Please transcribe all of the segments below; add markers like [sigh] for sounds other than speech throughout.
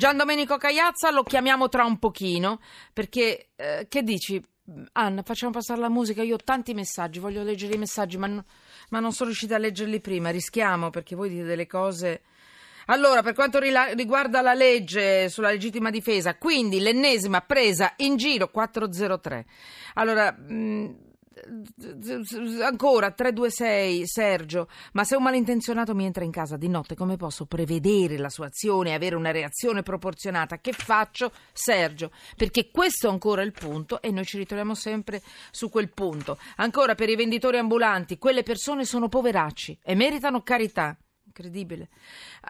Gian Domenico Cagliazza lo chiamiamo tra un pochino perché, eh, che dici? Anna, facciamo passare la musica. Io ho tanti messaggi, voglio leggere i messaggi, ma, no, ma non sono riuscita a leggerli prima. Rischiamo perché voi dite delle cose. Allora, per quanto riguarda la legge sulla legittima difesa, quindi l'ennesima presa in giro 403. Allora. Mh, Ancora 326 Sergio, ma se un malintenzionato mi entra in casa di notte, come posso prevedere la sua azione e avere una reazione proporzionata? Che faccio, Sergio? Perché questo è ancora il punto e noi ci ritroviamo sempre su quel punto. Ancora per i venditori ambulanti, quelle persone sono poveracci e meritano carità. Incredibile.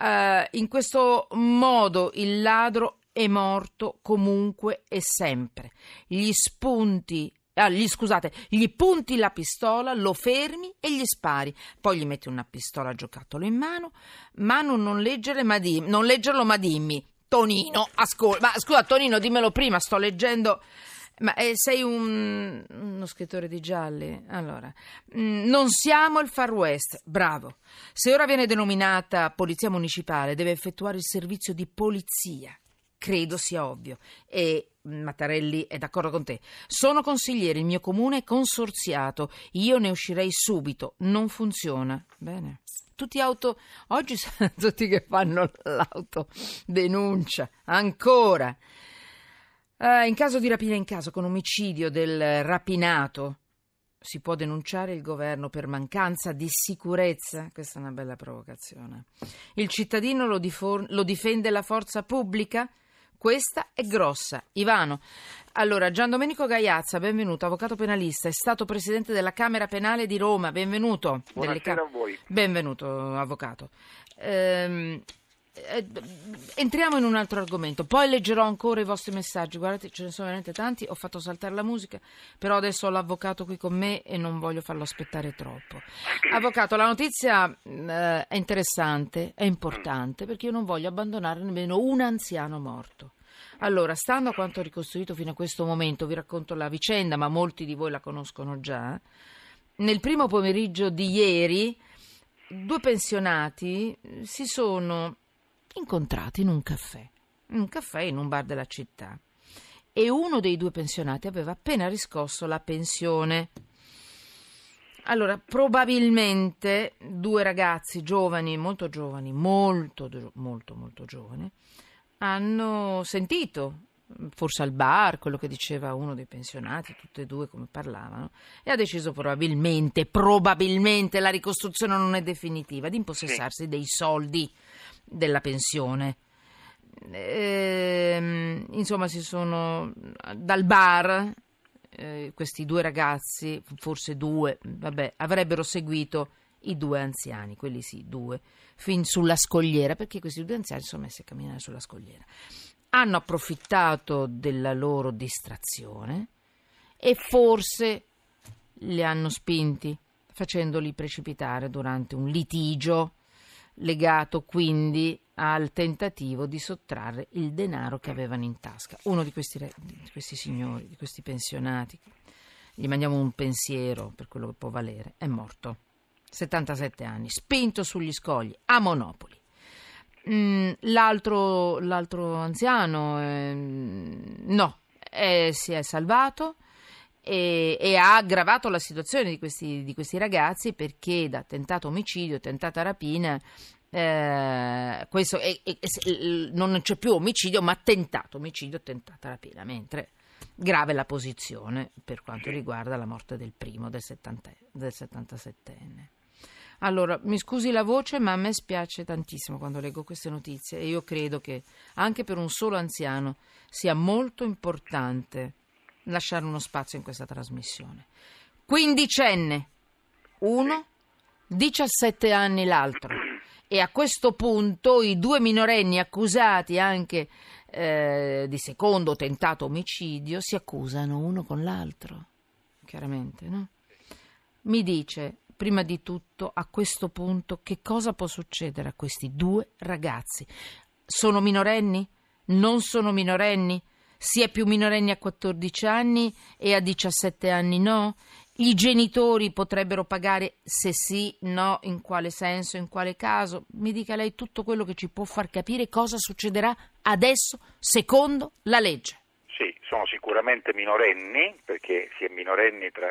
Uh, in questo modo il ladro è morto comunque e sempre. Gli spunti ah, gli, scusate, gli punti la pistola, lo fermi e gli spari. Poi gli metti una pistola a giocattolo in mano. Manu, non, leggere, ma dimmi, non leggerlo, ma dimmi. Tonino, ascolta. Ma scusa, Tonino, dimmelo prima, sto leggendo. Ma eh, sei un, uno scrittore di gialli? Allora, mm, non siamo il Far West, bravo. Se ora viene denominata polizia municipale, deve effettuare il servizio di polizia credo sia ovvio. E Mattarelli è d'accordo con te. Sono consigliere, il mio comune è consorziato. Io ne uscirei subito. Non funziona. Bene. Tutti auto. Oggi [laughs] sono tutti che fanno l'autodenuncia. Ancora. Uh, in caso di rapina in caso con omicidio del rapinato si può denunciare il governo per mancanza di sicurezza? Questa è una bella provocazione. Il cittadino lo, difor- lo difende la forza pubblica? Questa è grossa. Ivano. Allora, Gian Domenico Gaiazza, benvenuto, avvocato penalista, è stato presidente della Camera Penale di Roma, benvenuto. Buonasera a voi. Benvenuto, avvocato. Ehm, eh, entriamo in un altro argomento, poi leggerò ancora i vostri messaggi. Guardate, ce ne sono veramente tanti. Ho fatto saltare la musica, però adesso ho l'avvocato qui con me e non voglio farlo aspettare troppo. Avvocato, la notizia eh, è interessante, è importante perché io non voglio abbandonare nemmeno un anziano morto. Allora, stando a quanto ricostruito fino a questo momento, vi racconto la vicenda, ma molti di voi la conoscono già. Nel primo pomeriggio di ieri, due pensionati si sono incontrati in un caffè, un caffè in un bar della città. E uno dei due pensionati aveva appena riscosso la pensione. Allora, probabilmente due ragazzi giovani, molto giovani, molto, molto, molto giovani, hanno sentito, forse al bar, quello che diceva uno dei pensionati, tutte e due come parlavano, e ha deciso probabilmente, probabilmente, la ricostruzione non è definitiva, di impossessarsi dei soldi della pensione. Ehm, insomma, si sono dal bar eh, questi due ragazzi, forse due, vabbè, avrebbero seguito i due anziani, quelli sì, due, fin sulla scogliera, perché questi due anziani sono messi a camminare sulla scogliera. Hanno approfittato della loro distrazione e forse li hanno spinti, facendoli precipitare durante un litigio legato quindi al tentativo di sottrarre il denaro che avevano in tasca. Uno di questi, di questi signori, di questi pensionati, gli mandiamo un pensiero per quello che può valere, è morto. 77 anni, spinto sugli scogli, a Monopoli. Mm, l'altro, l'altro, anziano, eh, no, eh, si è salvato e, e, ha aggravato la situazione di questi, di questi ragazzi perché da tentato omicidio, tentata rapina, eh, questo è, è, è, non c'è più omicidio, ma tentato omicidio, tentata rapina, mentre grave la posizione per quanto riguarda la morte del primo, del, 70, del 77enne. Allora, mi scusi la voce, ma a me spiace tantissimo quando leggo queste notizie e io credo che anche per un solo anziano sia molto importante lasciare uno spazio in questa trasmissione. Quindicenne, uno, 17 anni l'altro e a questo punto i due minorenni accusati anche eh, di secondo tentato omicidio si accusano uno con l'altro, chiaramente, no? Mi dice, prima di tutto, a questo punto, che cosa può succedere a questi due ragazzi? Sono minorenni? Non sono minorenni? Si è più minorenni a 14 anni e a 17 anni no? I genitori potrebbero pagare se sì, no, in quale senso, in quale caso? Mi dica lei tutto quello che ci può far capire cosa succederà adesso secondo la legge. Sì, sono sicuramente minorenni perché si è minorenni tra,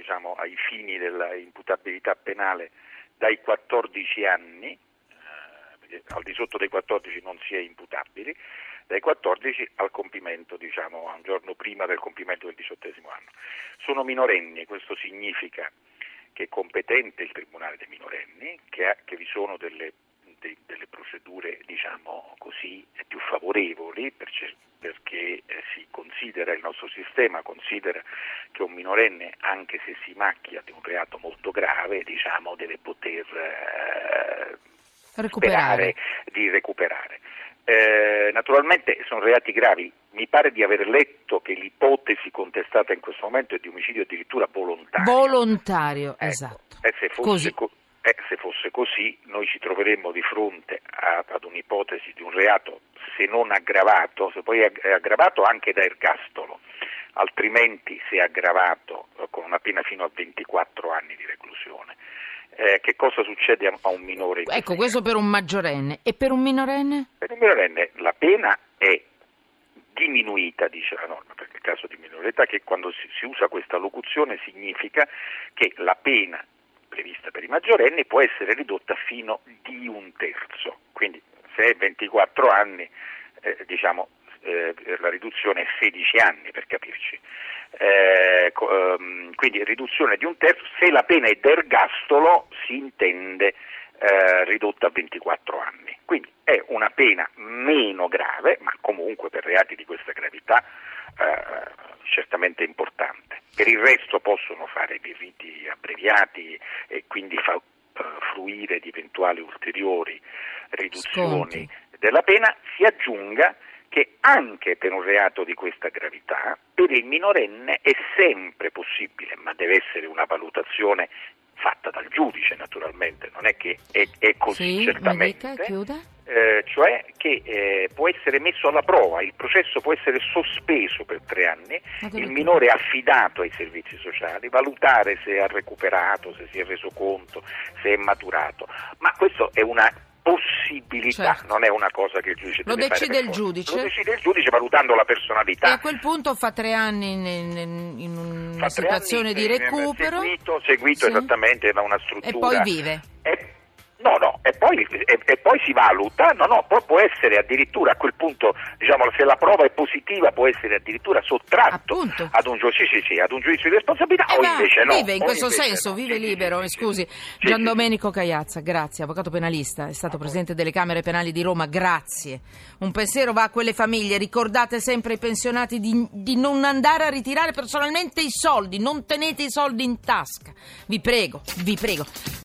diciamo, ai fini della imputabilità penale dai 14 anni, eh, al di sotto dei 14 non si è imputabili, dai 14 al compimento, diciamo, a un giorno prima del compimento del diciottesimo anno. Sono minorenni, questo significa che è competente il Tribunale dei minorenni, che, ha, che vi sono delle, de, delle procedure, diciamo così, più favorevoli per, perché eh, si considera, il nostro sistema considera che un minorenne, anche se si macchia di un reato molto grave, diciamo, deve poter eh, recuperare. di recuperare. Eh, naturalmente sono reati gravi, mi pare di aver letto che l'ipotesi contestata in questo momento è di omicidio addirittura volontario. Volontario, ecco. esatto. E se fosse così. Eh, fosse così, noi ci troveremmo di fronte a, ad un'ipotesi di un reato, se non aggravato, se poi è aggravato anche da ergastolo, altrimenti se aggravato eh, con una pena fino a 24 anni di reclusione. Eh, che cosa succede a, a un minore? Ecco, questo per un maggiorenne. E per un minorenne? Per un minorenne la pena è diminuita, dice la norma, perché il caso di minore età, che quando si, si usa questa locuzione significa che la pena prevista per i maggiorenni può essere ridotta fino di un terzo, quindi se è 24 anni eh, diciamo, eh, la riduzione è 16 anni per capirci. Eh, ehm, quindi riduzione di un terzo, se la pena è d'ergastolo si intende eh, ridotta a 24 anni. Quindi è una pena meno grave, ma comunque per reati di questa gravità eh, certamente importante. Per il resto possono fare dei riti abbreviati e quindi fa, uh, fruire di eventuali ulteriori riduzioni Sconti. della pena, si aggiunga che anche per un reato di questa gravità, per il minorenne è sempre possibile, ma deve essere una valutazione fatta dal giudice naturalmente, non è che è, è così sì, certamente. Eh, cioè che eh, può essere messo alla prova, il processo può essere sospeso per tre anni, il minore è affidato ai servizi sociali, valutare se ha recuperato, se si è reso conto, se è maturato, ma questo è una possibilità, certo. non è una cosa che il giudice lo deve decide il giudice. Lo decide il giudice valutando la personalità. E a quel punto fa tre anni in, in, in una situazione di recupero. Seguito, seguito sì. esattamente da una struttura. E poi vive. E No, no, poi, e, e poi, si valuta, no, no, poi può essere addirittura a quel punto, diciamo, se la prova è positiva può essere addirittura sottratto ad un, giudizio, sì, sì, ad un, giudizio di responsabilità eh o invece no. Vive in questo senso, no. vive libero, scusi. Gian Domenico Cagliazza, grazie, avvocato penalista, è stato presidente delle Camere Penali di Roma, grazie. Un pensiero va a quelle famiglie, ricordate sempre ai pensionati di, di non andare a ritirare personalmente i soldi, non tenete i soldi in tasca. Vi prego, vi prego.